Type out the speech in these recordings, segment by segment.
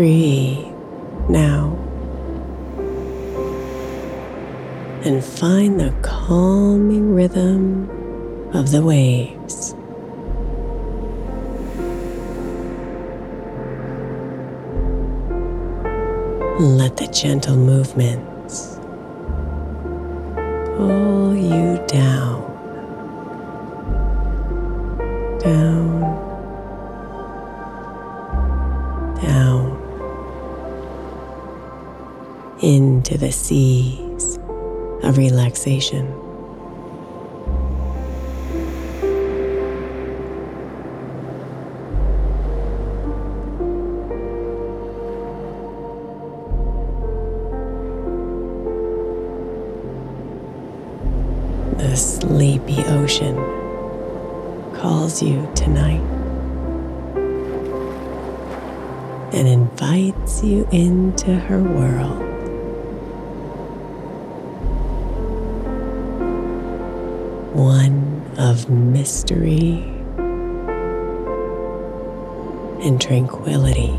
Breathe now. And find the calming rhythm of the waves. Let the gentle movements pull you down, down, into the seas of relaxation. The sleepy ocean calls you tonight and invites you into her world. One of mystery and tranquility.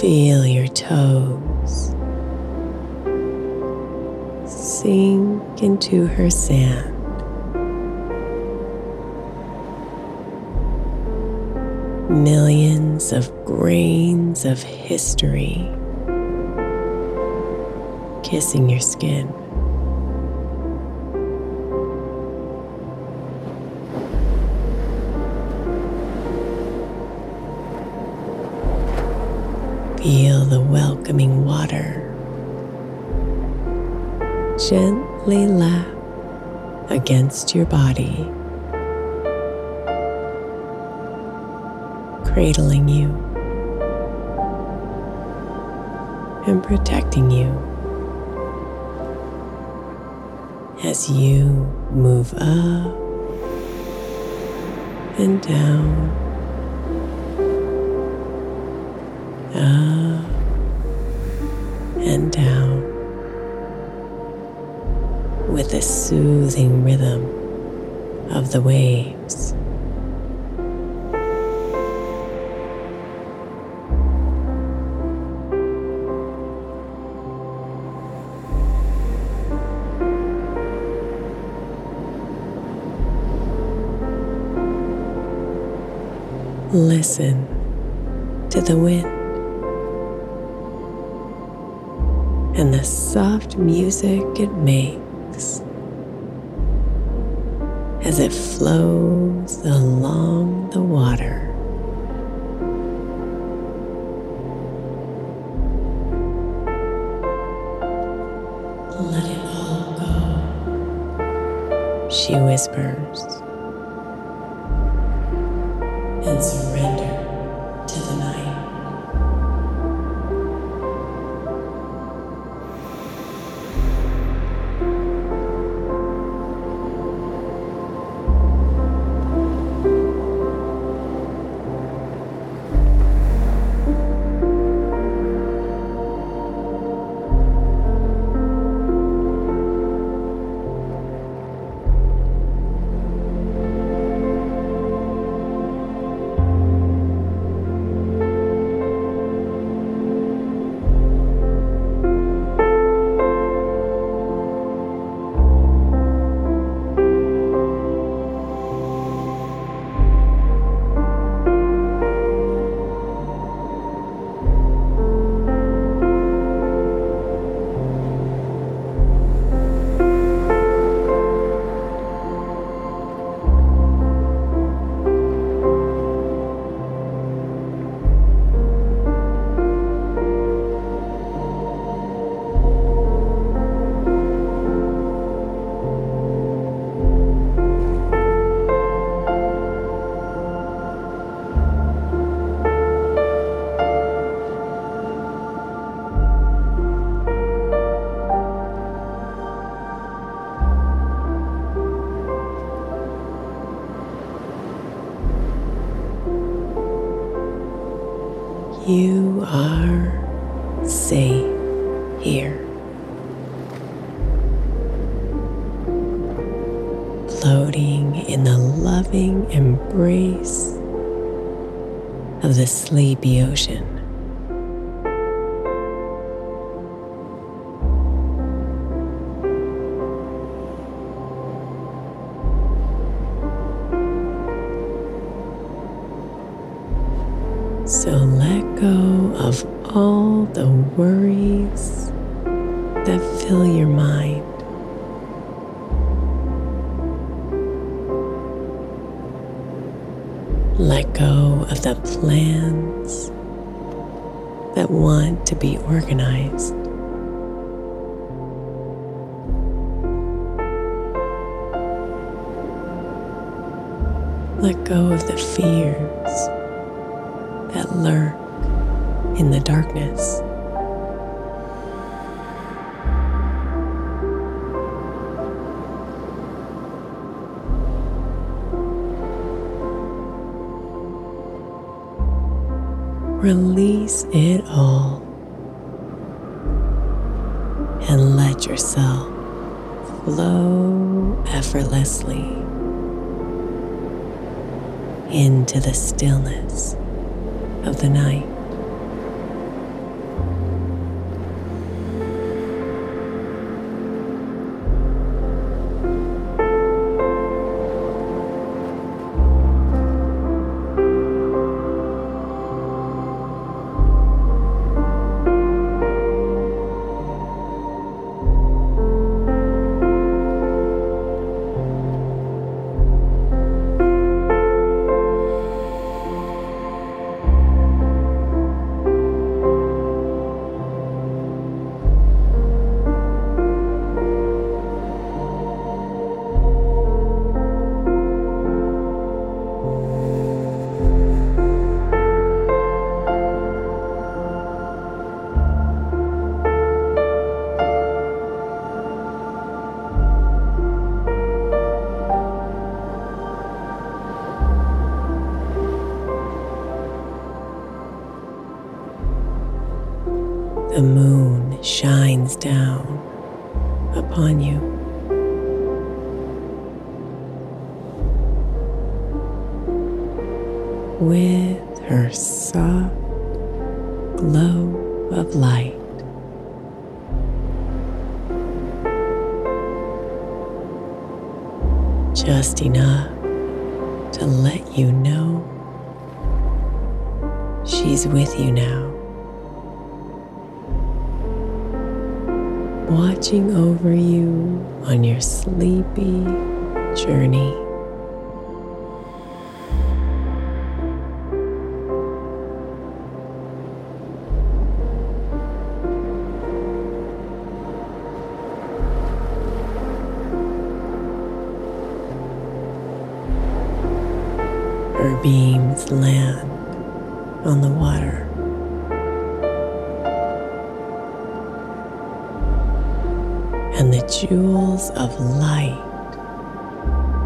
Feel your toes sink into her sand. Millions of grains of history kissing your skin. Feel the welcoming water. Gently lap against your body, cradling you and protecting you as you move up and down, up and down with the soothing rhythm of the waves. Listen to the wind and the soft music it makes as it flows along the water. Let it all go, she whispers, and You are safe here. Floating in the loving embrace of the sleepy ocean. Want to be organized. Let go of the fears that lurk in the darkness. Release it all and let yourself flow effortlessly into the stillness of the night. Down upon you. With her soft glow of light. Just enough to let you know she's with you now. Watching over you on your sleepy journey. Her beams land on the water. And the jewels of light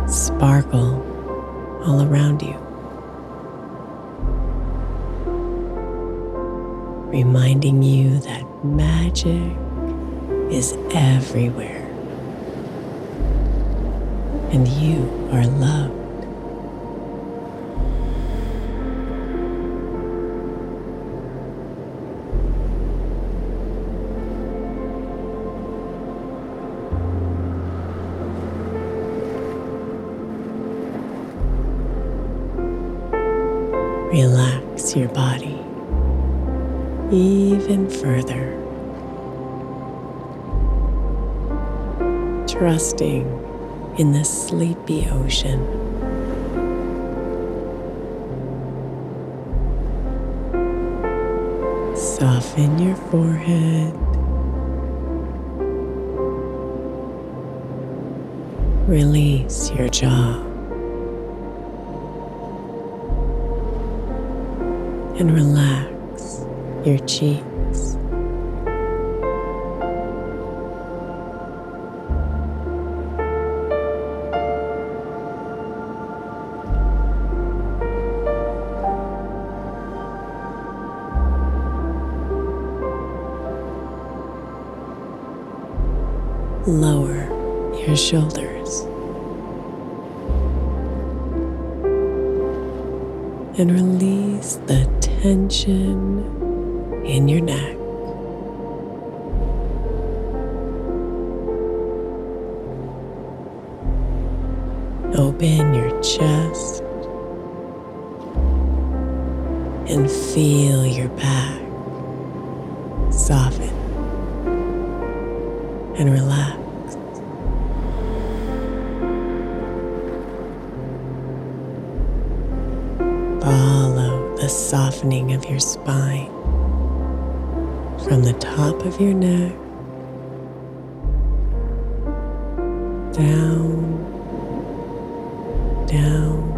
sparkle all around you, reminding you that magic is everywhere and you are loved. Your body even further, trusting in the sleepy ocean. Soften your forehead. Release your jaw. And relax your cheeks. Lower your shoulders. and release the tension in your neck. Open your chest and feel your back soften and relax. Of your spine. From the top of your neck. Down, down,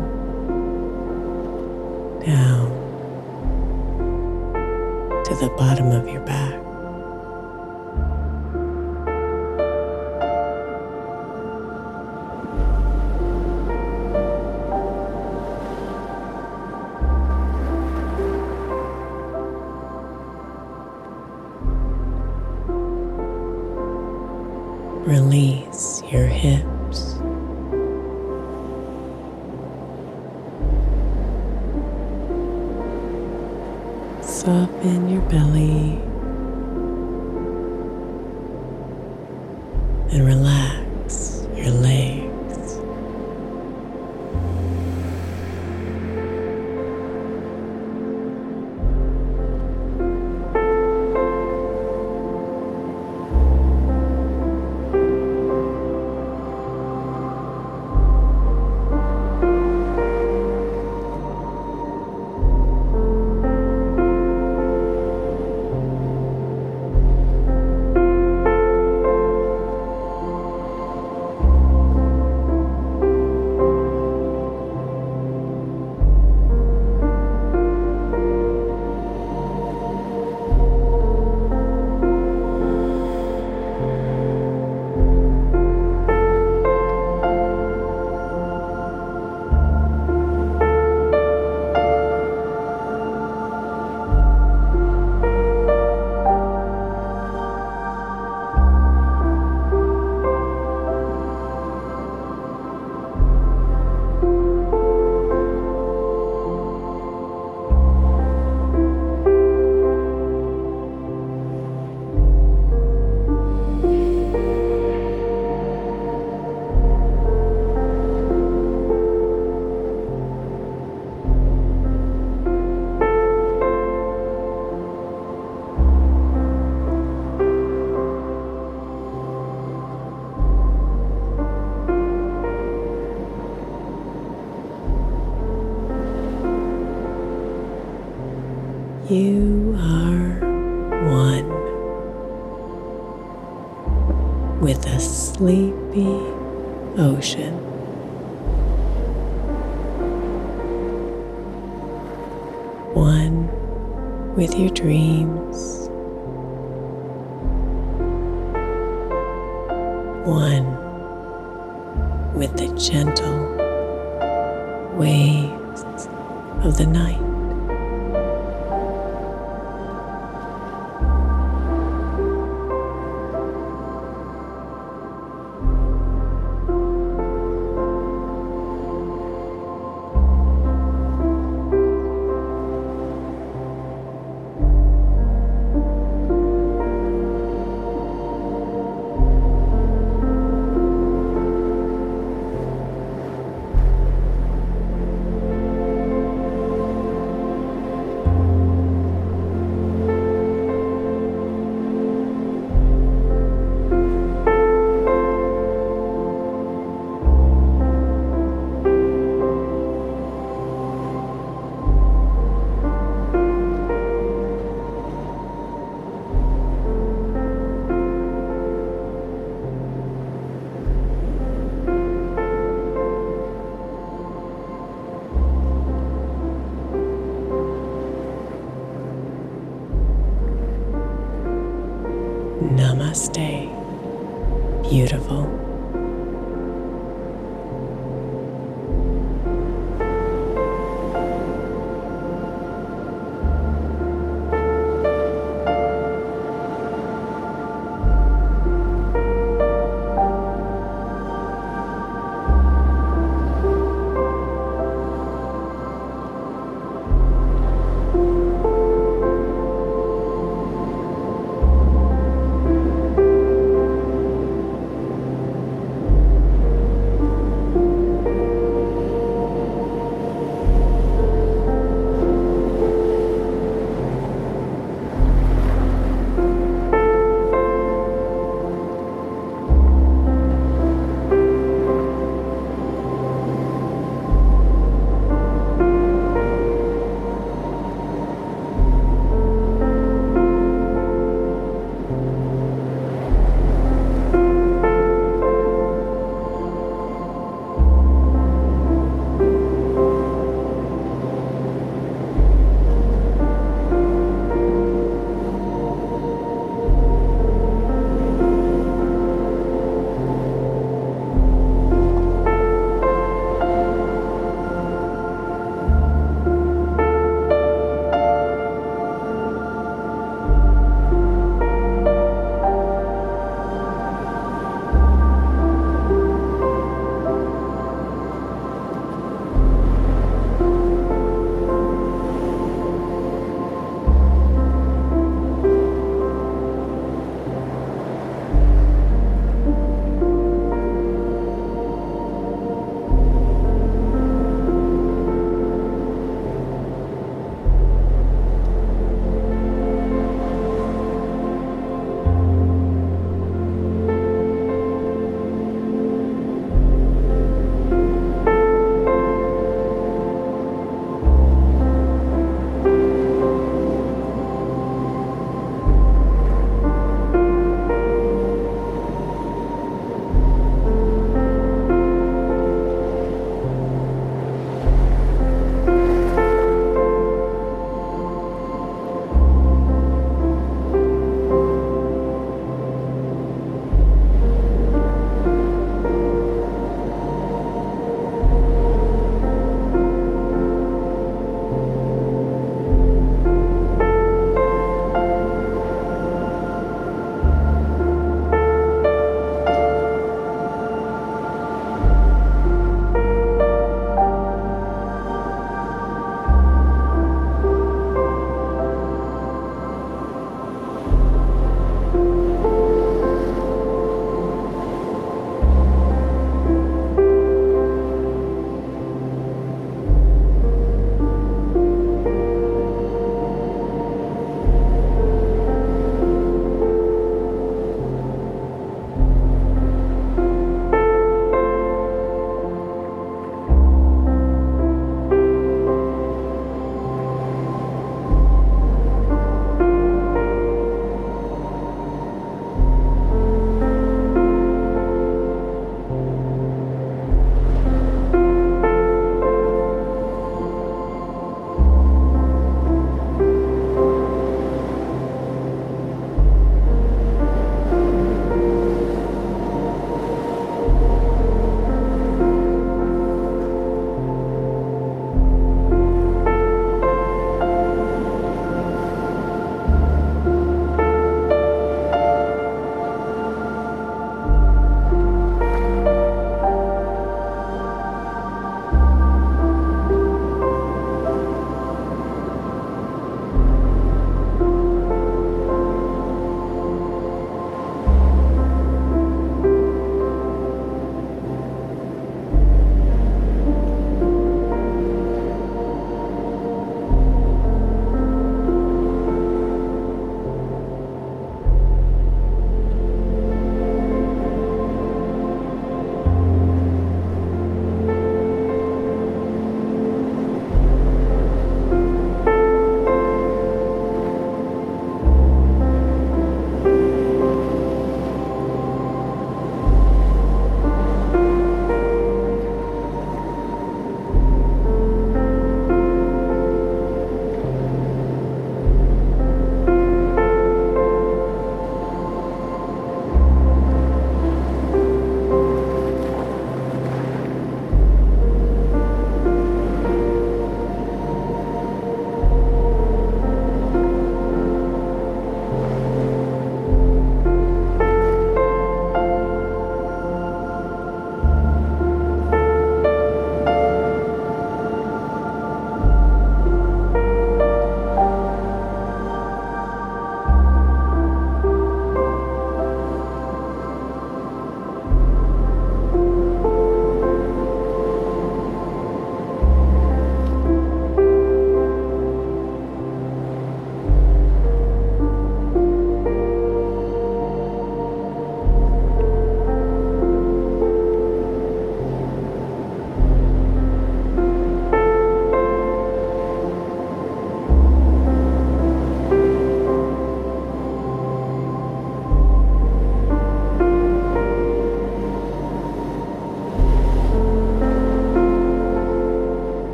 down. To the bottom of your back. With the gentle waves of the night.